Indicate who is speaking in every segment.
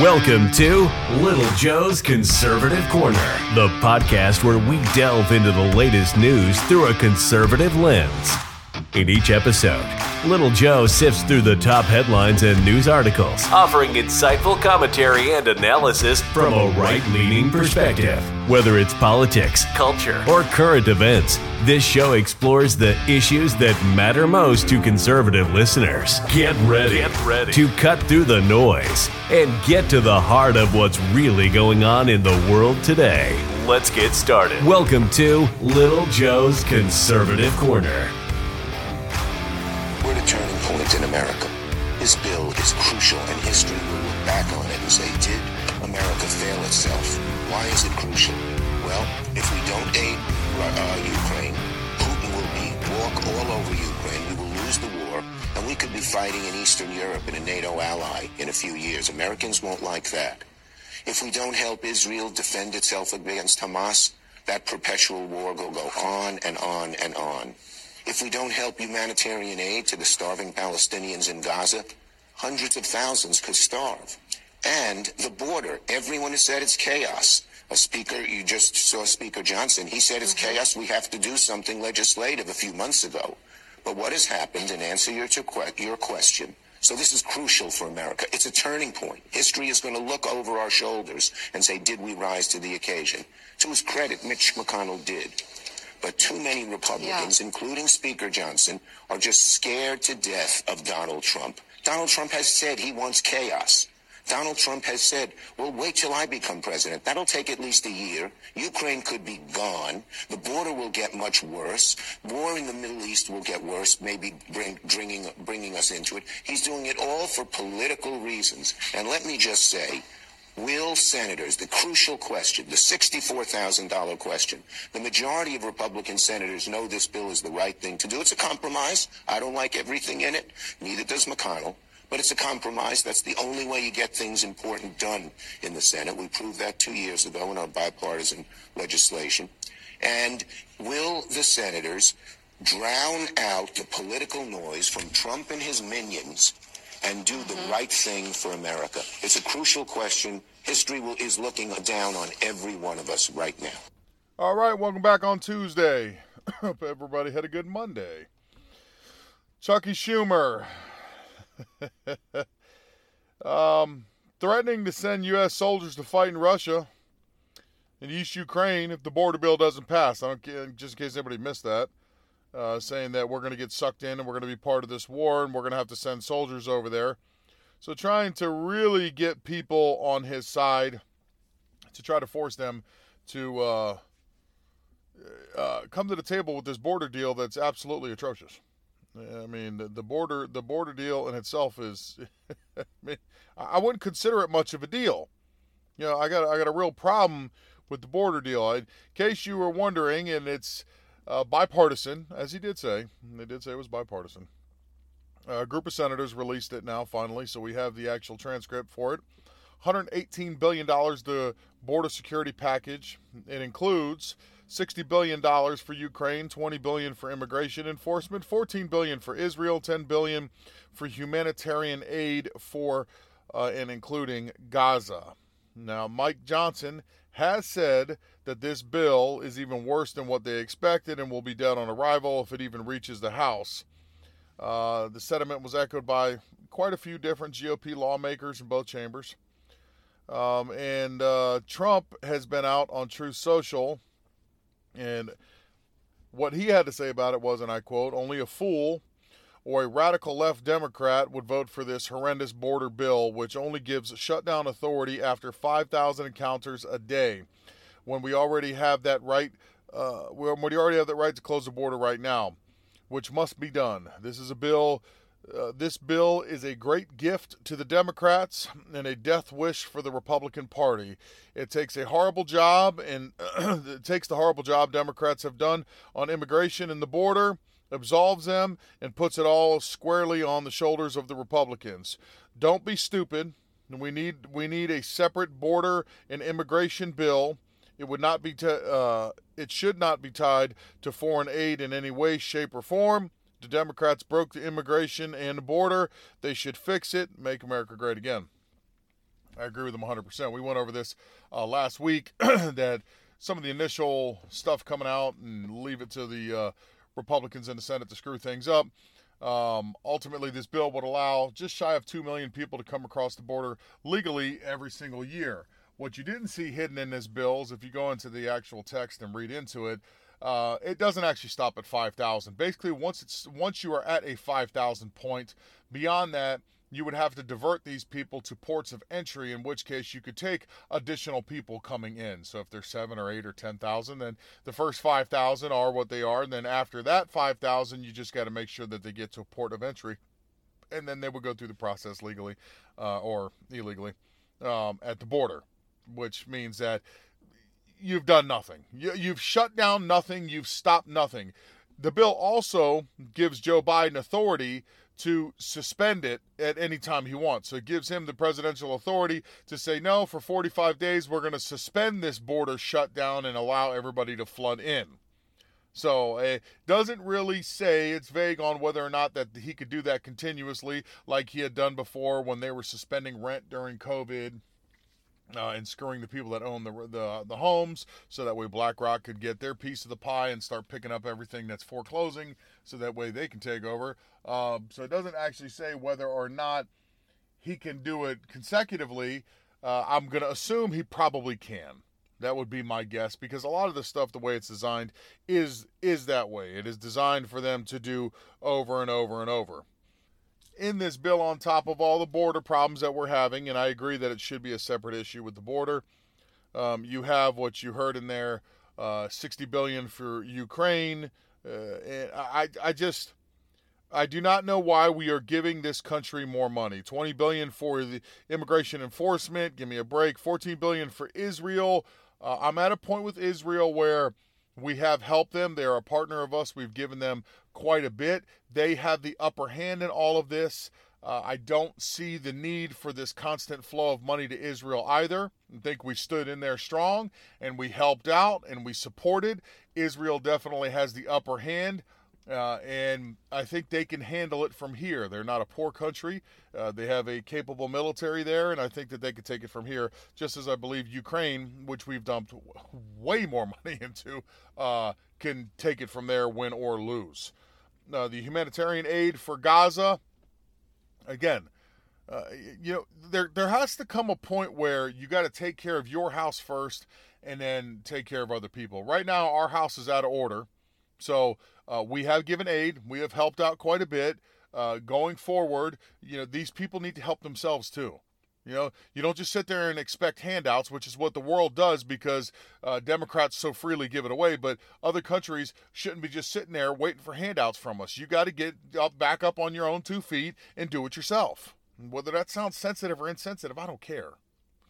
Speaker 1: Welcome to Little Joe's Conservative Corner, the podcast where we delve into the latest news through a conservative lens. In each episode, Little Joe sifts through the top headlines and news articles, offering insightful commentary and analysis from a right leaning perspective. Whether it's politics, culture, or current events, this show explores the issues that matter most to conservative listeners. Get ready, get ready to cut through the noise and get to the heart of what's really going on in the world today. Let's get started. Welcome to Little Joe's Conservative Corner.
Speaker 2: In America. This bill is crucial, and history will look back on it and say, did America fail itself? Why is it crucial? Well, if we don't aid uh, Ukraine, Putin will be walk all over Ukraine. We will lose the war, and we could be fighting in Eastern Europe in a NATO ally in a few years. Americans won't like that. If we don't help Israel defend itself against Hamas, that perpetual war will go on and on and on. If we don't help humanitarian aid to the starving Palestinians in Gaza, hundreds of thousands could starve. And the border, everyone has said it's chaos. A speaker, you just saw Speaker Johnson, he said it's mm-hmm. chaos. We have to do something legislative a few months ago. But what has happened, in answer your, to your question, so this is crucial for America. It's a turning point. History is going to look over our shoulders and say, did we rise to the occasion? To his credit, Mitch McConnell did. But too many Republicans, yeah. including Speaker Johnson, are just scared to death of Donald Trump. Donald Trump has said he wants chaos. Donald Trump has said, well, wait till I become president. That'll take at least a year. Ukraine could be gone. The border will get much worse. War in the Middle East will get worse, maybe bring, bringing, bringing us into it. He's doing it all for political reasons. And let me just say, Will senators, the crucial question, the $64,000 question, the majority of Republican senators know this bill is the right thing to do. It's a compromise. I don't like everything in it. Neither does McConnell. But it's a compromise. That's the only way you get things important done in the Senate. We proved that two years ago in our bipartisan legislation. And will the senators drown out the political noise from Trump and his minions and do the mm-hmm. right thing for America? It's a crucial question. History will, is looking down on every one of us right now.
Speaker 3: All right, welcome back on Tuesday. Hope everybody had a good Monday. Chuckie Schumer um, threatening to send U.S. soldiers to fight in Russia in East Ukraine if the border bill doesn't pass. I don't just in case anybody missed that uh, saying that we're going to get sucked in and we're going to be part of this war and we're going to have to send soldiers over there. So, trying to really get people on his side to try to force them to uh, uh, come to the table with this border deal that's absolutely atrocious. I mean, the, border the border deal in itself is, I, mean, I wouldn't consider it much of a deal. You know, I got I got a real problem with the border deal. In case you were wondering, and it's uh, bipartisan, as he did say. They did say it was bipartisan. A group of senators released it now, finally, so we have the actual transcript for it. $118 billion the border security package. It includes $60 billion for Ukraine, 20 billion for immigration enforcement, 14 billion for Israel, 10 billion for humanitarian aid for uh, and including Gaza. Now, Mike Johnson has said that this bill is even worse than what they expected and will be dead on arrival if it even reaches the House. Uh, the sentiment was echoed by quite a few different GOP lawmakers in both chambers. Um, and uh, Trump has been out on Truth Social, and what he had to say about it was, and I quote, only a fool or a radical left Democrat would vote for this horrendous border bill, which only gives shutdown authority after 5,000 encounters a day, when we already have that right. Uh, we already have the right to close the border right now, which must be done. This is a bill. Uh, this bill is a great gift to the Democrats and a death wish for the Republican Party. It takes a horrible job, and it takes the horrible job Democrats have done on immigration and the border absolves them, and puts it all squarely on the shoulders of the Republicans. Don't be stupid. We need we need a separate border and immigration bill. It would not be uh, it should not be tied to foreign aid in any way, shape, or form. The Democrats broke the immigration and the border. They should fix it. Make America great again. I agree with them 100%. We went over this uh, last week that some of the initial stuff coming out and leave it to the uh, Republicans in the Senate to screw things up. Um, ultimately, this bill would allow just shy of 2 million people to come across the border legally every single year. What you didn't see hidden in this bill is if you go into the actual text and read into it, uh, it doesn't actually stop at 5,000. Basically, once it's once you are at a 5,000 point, beyond that, you would have to divert these people to ports of entry, in which case you could take additional people coming in. So if there's seven or eight or 10,000, then the first 5,000 are what they are. And then after that 5,000, you just got to make sure that they get to a port of entry. And then they would go through the process legally uh, or illegally um, at the border, which means that you've done nothing. You, you've shut down nothing. You've stopped nothing. The bill also gives Joe Biden authority to suspend it at any time he wants. So it gives him the presidential authority to say, no, for 45 days, we're going to suspend this border shutdown and allow everybody to flood in. So it doesn't really say, it's vague on whether or not that he could do that continuously like he had done before when they were suspending rent during COVID uh, and screwing the people that own the, the the homes, so that way BlackRock could get their piece of the pie and start picking up everything that's foreclosing, so that way they can take over. Um, so it doesn't actually say whether or not he can do it consecutively. Uh, I'm to assume he probably can. That would be my guess because a lot of the stuff, the way it's designed, is is that way. It is designed for them to do over and over and over in this bill on top of all the border problems that we're having, and I agree that it should be a separate issue with the border. Um, you have what you heard in there, uh, 60 billion for Ukraine. Uh, and I, I just, I do not know why we are giving this country more money. 20 billion for the immigration enforcement. Give me a break. 14 billion for Israel. Uh, I'm at a point with Israel where we have helped them. They're a partner of us. We've given them quite a bit. They have the upper hand in all of this. Uh, I don't see the need for this constant flow of money to Israel either. I think we stood in there strong and we helped out and we supported. Israel definitely has the upper hand. Uh, and I think they can handle it from here. They're not a poor country. Uh, they have a capable military there, and I think that they could take it from here, just as I believe Ukraine, which we've dumped way more money into, uh, can take it from there, win or lose. Uh, the humanitarian aid for Gaza, again, uh, you know, there there has to come a point where you got to take care of your house first, and then take care of other people. Right now, our house is out of order, so uh, we have given aid. We have helped out quite a bit. Uh, going forward, you know, these people need to help themselves too. You know, you don't just sit there and expect handouts, which is what the world does because uh, Democrats so freely give it away. But other countries shouldn't be just sitting there waiting for handouts from us. You got to get up, back up on your own two feet and do it yourself. Whether that sounds sensitive or insensitive, I don't care.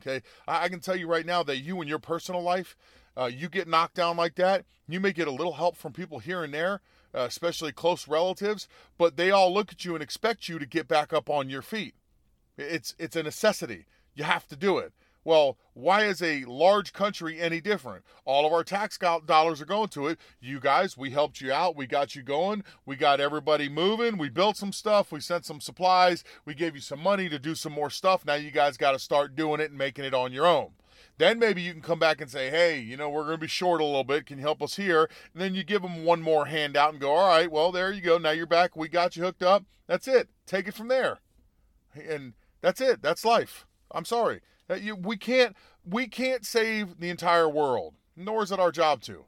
Speaker 3: Okay, I, I can tell you right now that you and your personal life, uh, you get knocked down like that, you may get a little help from people here and there, uh, especially close relatives, but they all look at you and expect you to get back up on your feet. It's it's a necessity. You have to do it. Well, why is a large country any different? All of our tax dollars are going to it. You guys, we helped you out. We got you going. We got everybody moving. We built some stuff. We sent some supplies. We gave you some money to do some more stuff. Now you guys got to start doing it and making it on your own. Then maybe you can come back and say, hey, you know, we're going to be short a little bit. Can you help us here? And then you give them one more handout and go, all right, well, there you go. Now you're back. We got you hooked up. That's it. Take it from there. And that's it. That's life. I'm sorry. We can't we can't save the entire world, nor is it our job to.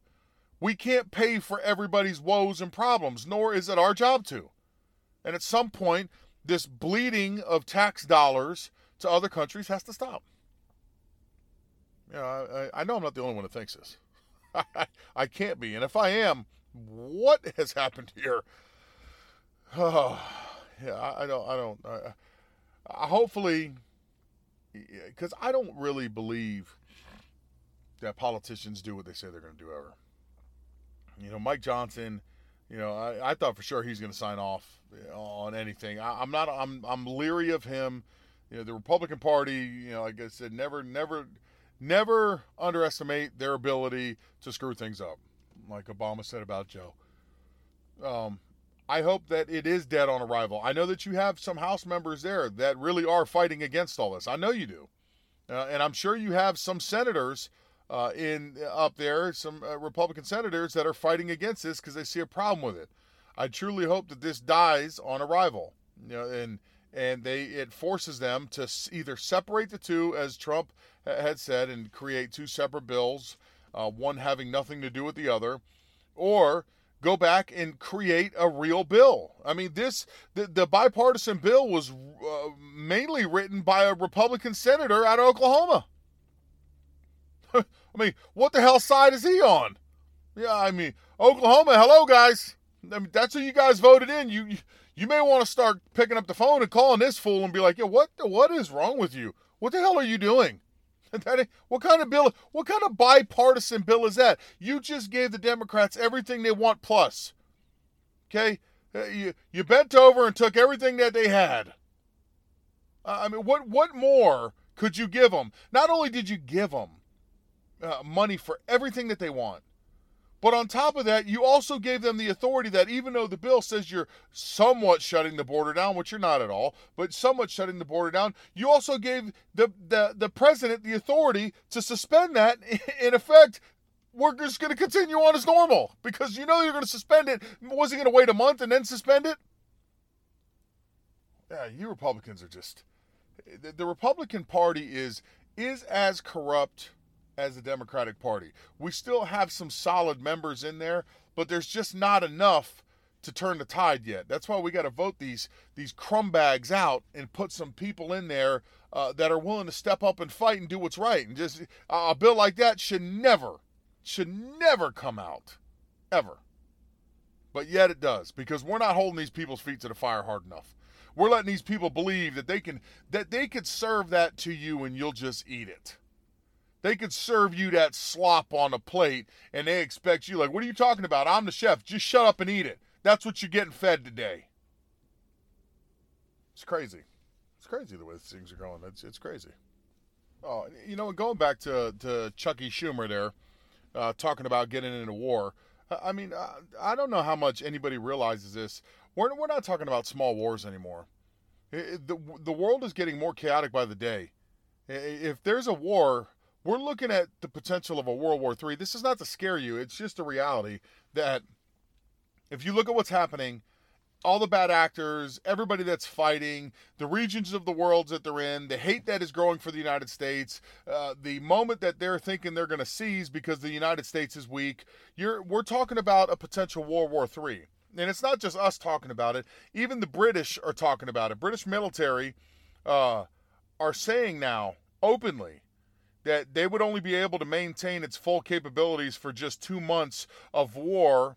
Speaker 3: We can't pay for everybody's woes and problems, nor is it our job to. And at some point, this bleeding of tax dollars to other countries has to stop. Yeah, I, I know I'm not the only one that thinks this. I can't be, and if I am, what has happened here? Oh, yeah, I, I don't, I don't. I, hopefully, because I don't really believe that politicians do what they say they're going to do ever. You know, Mike Johnson. You know, I, I thought for sure he's going to sign off on anything. I, I'm not. I'm I'm leery of him. You know, the Republican Party. You know, like I said, never, never never underestimate their ability to screw things up, like Obama said about Joe. Um, I hope that it is dead on arrival. I know that you have some House members there that really are fighting against all this. I know you do. Uh, and I'm sure you have some senators uh, in up there, some uh, Republican senators that are fighting against this because they see a problem with it. I truly hope that this dies on arrival, you know, and and they it forces them to either separate the two, as Trump had said, and create two separate bills, uh, one having nothing to do with the other, or go back and create a real bill. I mean, this the, the bipartisan bill was uh, mainly written by a Republican senator out of Oklahoma. I mean, what the hell side is he on? Yeah, I mean, Oklahoma, hello guys. I mean, that's who you guys voted in. You you may want to start picking up the phone and calling this fool and be like, "Yo, what what is wrong with you? What the hell are you doing?" what kind of bill? What kind of bipartisan bill is that? You just gave the Democrats everything they want plus. Okay, uh, you you bent over and took everything that they had. I mean, what what more could you give them? Not only did you give them uh, money for everything that they want, but on top of that, you also gave them the authority that even though the bill says you're somewhat shutting the border down, which you're not at all, but somewhat shutting the border down, you also gave the, the, the president the authority to suspend that. In effect, we're just going to continue on as normal because you know you're going to suspend it. Was he going to wait a month and then suspend it? Yeah, you Republicans are just. The, the Republican Party is is as corrupt as the Democratic Party. We still have some solid members in there, but there's just not enough to turn the tide yet. That's why we got to vote these these crumb bags out and put some people in there uh, that are willing to step up and fight and do what's right. And just uh, a bill like that should never should never come out ever. But yet it does because we're not holding these people's feet to the fire hard enough. We're letting these people believe that they can that they could serve that to you and you'll just eat it. They could serve you that slop on a plate and they expect you, like, what are you talking about? I'm the chef. Just shut up and eat it. That's what you're getting fed today. It's crazy. It's crazy the way things are going. It's, it's crazy. Oh, you know, going back to, to Chucky Schumer there, uh, talking about getting into war. I mean, I, I don't know how much anybody realizes this. We're, we're not talking about small wars anymore. It, the, the world is getting more chaotic by the day. If there's a war, we're looking at the potential of a World War III. This is not to scare you, it's just a reality that if you look at what's happening, all the bad actors, everybody that's fighting, the regions of the worlds that they're in, the hate that is growing for the United States, uh, the moment that they're thinking they're going to seize because the United States is weak, you're we're talking about a potential World War III. And it's not just us talking about it. Even the British are talking about it. British military uh, are saying now openly that they would only be able to maintain its full capabilities for just two months of war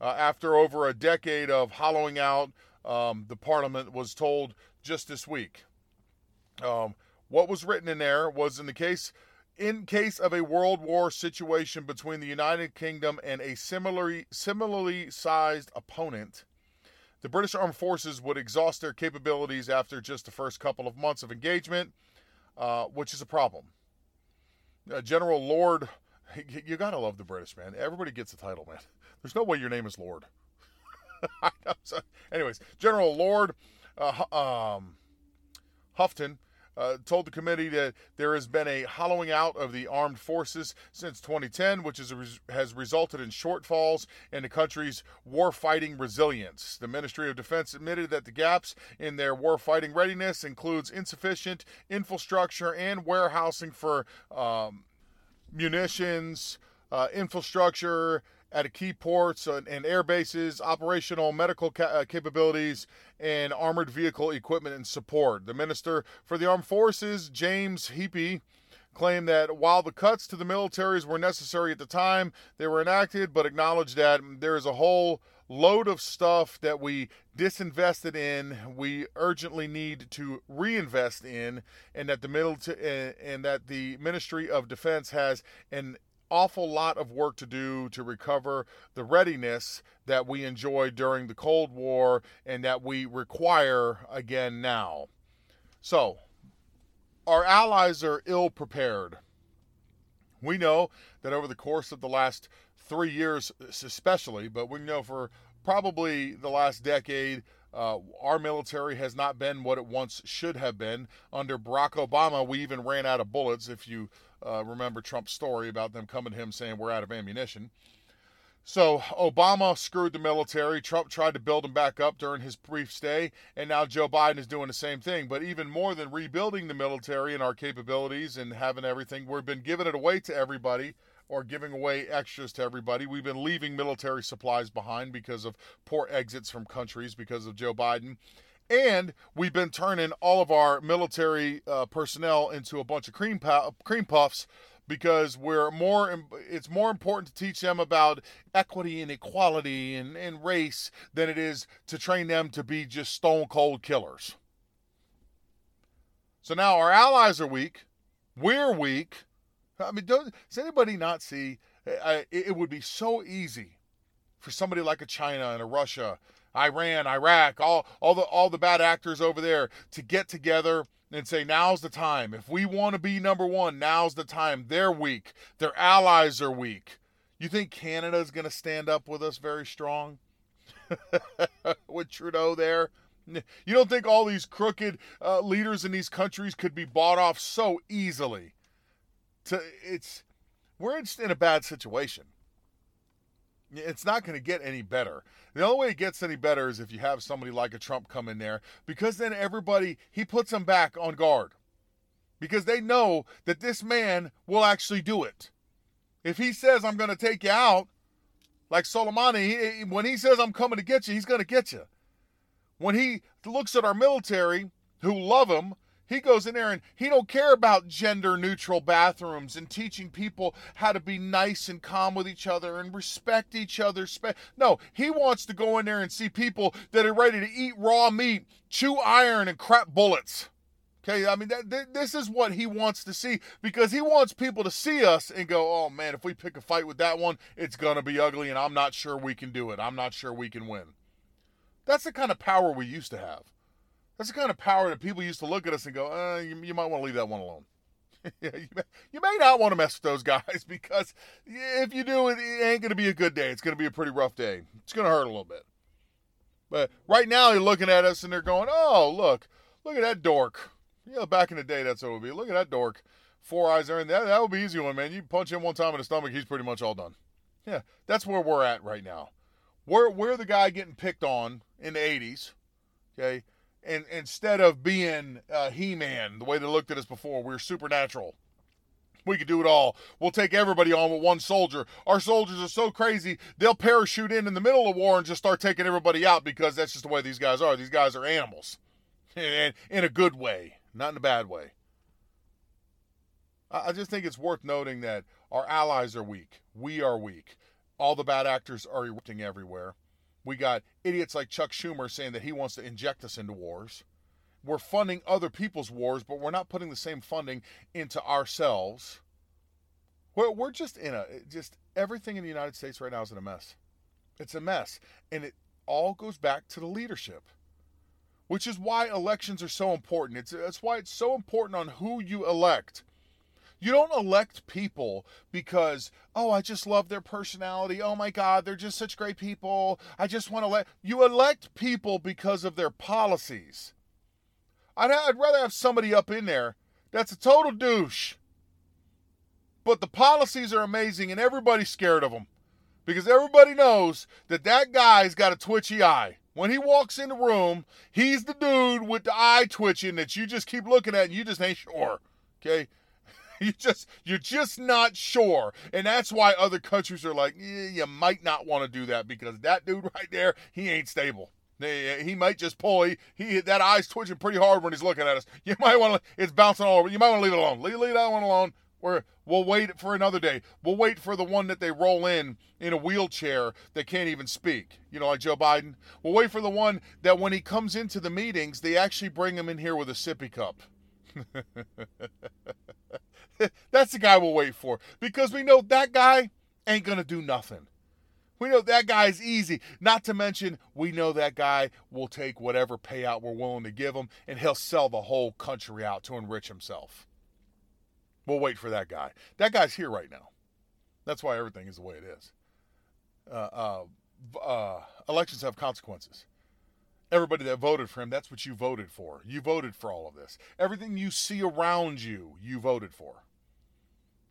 Speaker 3: uh, after over a decade of hollowing out. Um, the parliament was told just this week. Um, what was written in there was in the case in case of a world war situation between the United Kingdom and a similarly similarly sized opponent, the British Armed Forces would exhaust their capabilities after just the first couple of months of engagement, uh, which is a problem uh, General Lord. You gotta love the British, man. Everybody gets a title, man. There's no way your name is Lord. anyways, General Lord uh, um, Houghton uh, told the committee that there has been a hollowing out of the armed forces since 2010, which res- has resulted in shortfalls in the country's war-fighting resilience. The Ministry of Defense admitted that the gaps in their war-fighting readiness includes insufficient infrastructure and warehousing for um, munitions, uh, infrastructure, at key ports and air bases, operational medical ca- uh, capabilities, and armored vehicle equipment and support. The Minister for the Armed Forces, James Heappey, claimed that while the cuts to the militaries were necessary at the time they were enacted, but acknowledged that there is a whole load of stuff that we disinvested in, we urgently need to reinvest in, and that the military and that the Ministry of Defense has an awful lot of work to do to recover the readiness that we enjoyed during the Cold War and that we require again now. So, our allies are ill prepared. We know that over the course of the last three years, especially, but we know for probably the last decade, Uh, our military has not been what it once should have been. Under Barack Obama, we even ran out of bullets. If you uh, remember Trump's story about them coming to him saying we're out of ammunition. So Obama screwed the military. Trump tried to build them back up during his brief stay, and now Joe Biden is doing the same thing. But even more than rebuilding the military and our capabilities and having everything, we've been giving it away to everybody or giving away extras to everybody. We've been leaving military supplies behind because of poor exits from countries because of Joe Biden. And we've been turning all of our military uh, personnel into a bunch of cream, pu- cream puffs because we're more it's more important to teach them about equity and equality and, and race than it is to train them to be just stone cold killers. So now our allies are weak, we're weak. I mean, does anybody not see? I, it would be so easy for somebody like a China and a Russia, Iran, Iraq, all all the all the bad actors over there to get together and say, now's the time. If we want to be number one, now's the time. They're weak. Their allies are weak. You think Canada's going to stand up with us very strong? with Trudeau there? You don't think all these crooked uh, leaders in these countries could be bought off so easily? To it's we're in a bad situation. It's not going to get any better. The only way it gets any better is if you have somebody like a Trump come in there, because then everybody, he puts them back on guard. Because they know that this man will actually do it. If he says, I'm going to take you out, like Soleimani, he, when he says, I'm coming to get you, he's going to get you. When he looks at our military, who love him, he goes in there and he don't care about gender neutral bathrooms and teaching people how to be nice and calm with each other and respect each other. No, he wants to go in there and see people that are ready to eat raw meat, chew iron, and crap bullets. Okay, I mean, that, th- this is what he wants to see because he wants people to see us and go, oh man, if we pick a fight with that one, it's going to be ugly and I'm not sure we can do it. I'm not sure we can win. That's the kind of power we used to have. That's the kind of power that people used to look at us and go, uh, you, you might want to leave that one alone. you, may, you may not want to mess with those guys because if you do, it, ain't going to be a good day. It's going to be a pretty rough day. It's going to hurt a little bit. But right now, you're looking at us and they're going, oh, look, look at that dork. Yeah, back in the day, that's what it would be. Look at that dork. Four eyes there, and that, that would be easy one, man. You punch him one time in the stomach, he's pretty much all done. Yeah, that's where we're at right now. We're, we're the guy getting picked on in the 80s, okay? And instead of being uh, He-Man, the way they looked at us before, we are supernatural. We could do it all. We'll take everybody on with one soldier. Our soldiers are so crazy, they'll parachute in in the middle of war and just start taking everybody out because that's just the way these guys are. These guys are animals. And in a good way, not in a bad way. I just think it's worth noting that our allies are weak. We are weak. All the bad actors are erupting everywhere. We got idiots like Chuck Schumer saying that he wants to inject us into wars. We're funding other people's wars, but we're not putting the same funding into ourselves. We're, we're just in a, just everything in the United States right now is in a mess. It's a mess. And it all goes back to the leadership, which is why elections are so important. It's, that's why it's so important on who you elect. You don't elect people because, oh, I just love their personality. Oh my God, they're just such great people. I just want to let you elect people because of their policies. I'd, I'd rather have somebody up in there that's a total douche, but the policies are amazing and everybody's scared of them because everybody knows that that guy's got a twitchy eye. When he walks in the room, he's the dude with the eye twitching that you just keep looking at and you just ain't sure. Okay? you just you're just not sure, and that's why other countries are like, you might not want to do that because that dude right there, he ain't stable. He might just pull. He, he that eye's twitching pretty hard when he's looking at us. You might want to. It's bouncing all over. You might want to leave it alone. Leave, leave that one alone. We're, we'll wait for another day. We'll wait for the one that they roll in in a wheelchair that can't even speak. You know, like Joe Biden. We'll wait for the one that when he comes into the meetings, they actually bring him in here with a sippy cup. That's the guy we'll wait for because we know that guy ain't going to do nothing. We know that guy's easy. Not to mention, we know that guy will take whatever payout we're willing to give him and he'll sell the whole country out to enrich himself. We'll wait for that guy. That guy's here right now. That's why everything is the way it is. Uh, uh, uh, elections have consequences. everybody that voted for him, that's what you voted for. You voted for all of this. Everything you see around you, you voted for.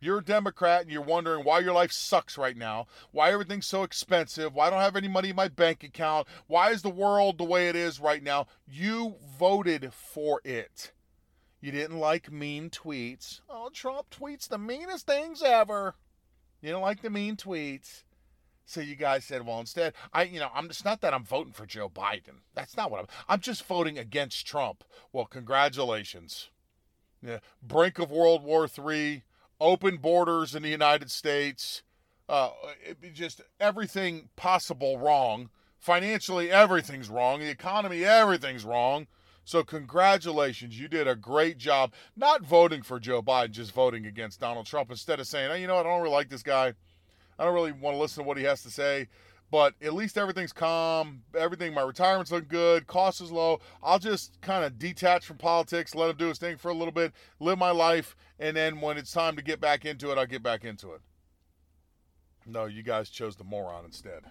Speaker 3: You're a Democrat and you're wondering why your life sucks right now, why everything's so expensive, why I don't have any money in my bank account, why is the world the way it is right now. You voted for it. You didn't like mean tweets. Oh, Trump tweets the meanest things ever. You don't like the mean tweets. So you guys said, well, instead, I, you know, I'm. It's not that I'm voting for Joe Biden. That's not what I'm. I'm just voting against Trump. Well, congratulations. Yeah, brink of World War III, open borders in the United States, uh, just everything possible wrong. Financially, everything's wrong. The economy, everything's wrong. So, congratulations. You did a great job not voting for Joe Biden, just voting against Donald Trump instead of saying, hey, you know I don't really like this guy. I don't really want to listen to what he has to say, but at least everything's calm. Everything, my retirement's looking good. Cost is low. I'll just kind of detach from politics, let him do his thing for a little bit, live my life, and then when it's time to get back into it, I'll get back into it. No, you guys chose the moron instead.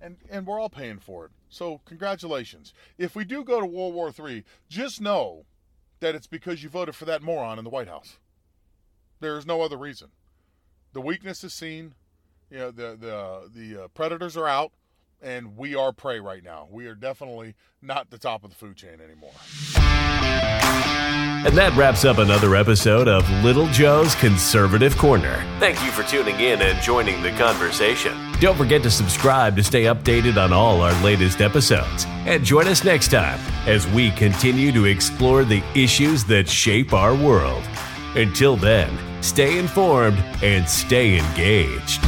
Speaker 3: And, and we're all paying for it. So, congratulations. If we do go to World War III, just know that it's because you voted for that moron in the White House. There's no other reason. The weakness is seen, you know the the the uh, predators are out and we are prey right now. We are definitely not the top of the food chain anymore.
Speaker 1: And that wraps up another episode of Little Joe's Conservative Corner. Thank you for tuning in and joining the conversation. Don't forget to subscribe to stay updated on all our latest episodes. And join us next time as we continue to explore the issues that shape our world. Until then, stay informed and stay engaged.